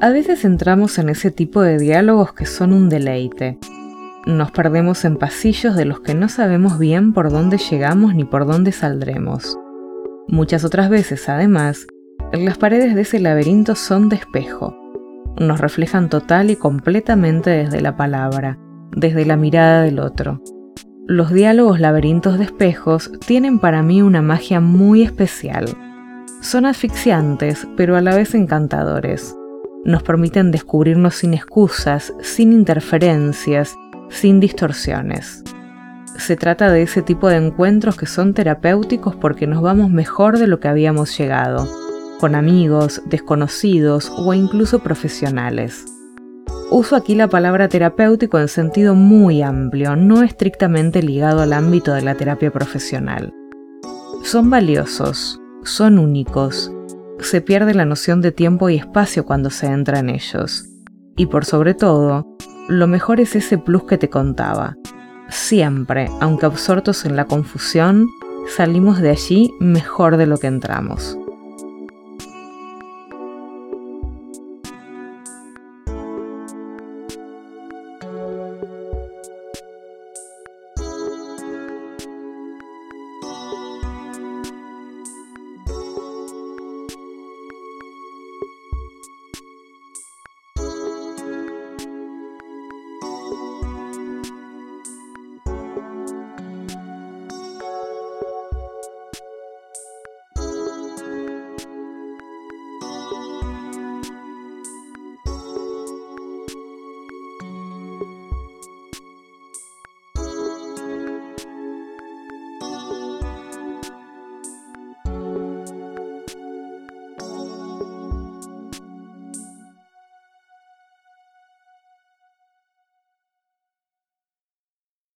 A veces entramos en ese tipo de diálogos que son un deleite. Nos perdemos en pasillos de los que no sabemos bien por dónde llegamos ni por dónde saldremos. Muchas otras veces, además, las paredes de ese laberinto son de espejo. Nos reflejan total y completamente desde la palabra, desde la mirada del otro. Los diálogos laberintos de espejos tienen para mí una magia muy especial. Son asfixiantes, pero a la vez encantadores. Nos permiten descubrirnos sin excusas, sin interferencias, sin distorsiones. Se trata de ese tipo de encuentros que son terapéuticos porque nos vamos mejor de lo que habíamos llegado, con amigos, desconocidos o incluso profesionales. Uso aquí la palabra terapéutico en sentido muy amplio, no estrictamente ligado al ámbito de la terapia profesional. Son valiosos, son únicos, se pierde la noción de tiempo y espacio cuando se entra en ellos. Y por sobre todo, lo mejor es ese plus que te contaba. Siempre, aunque absortos en la confusión, salimos de allí mejor de lo que entramos.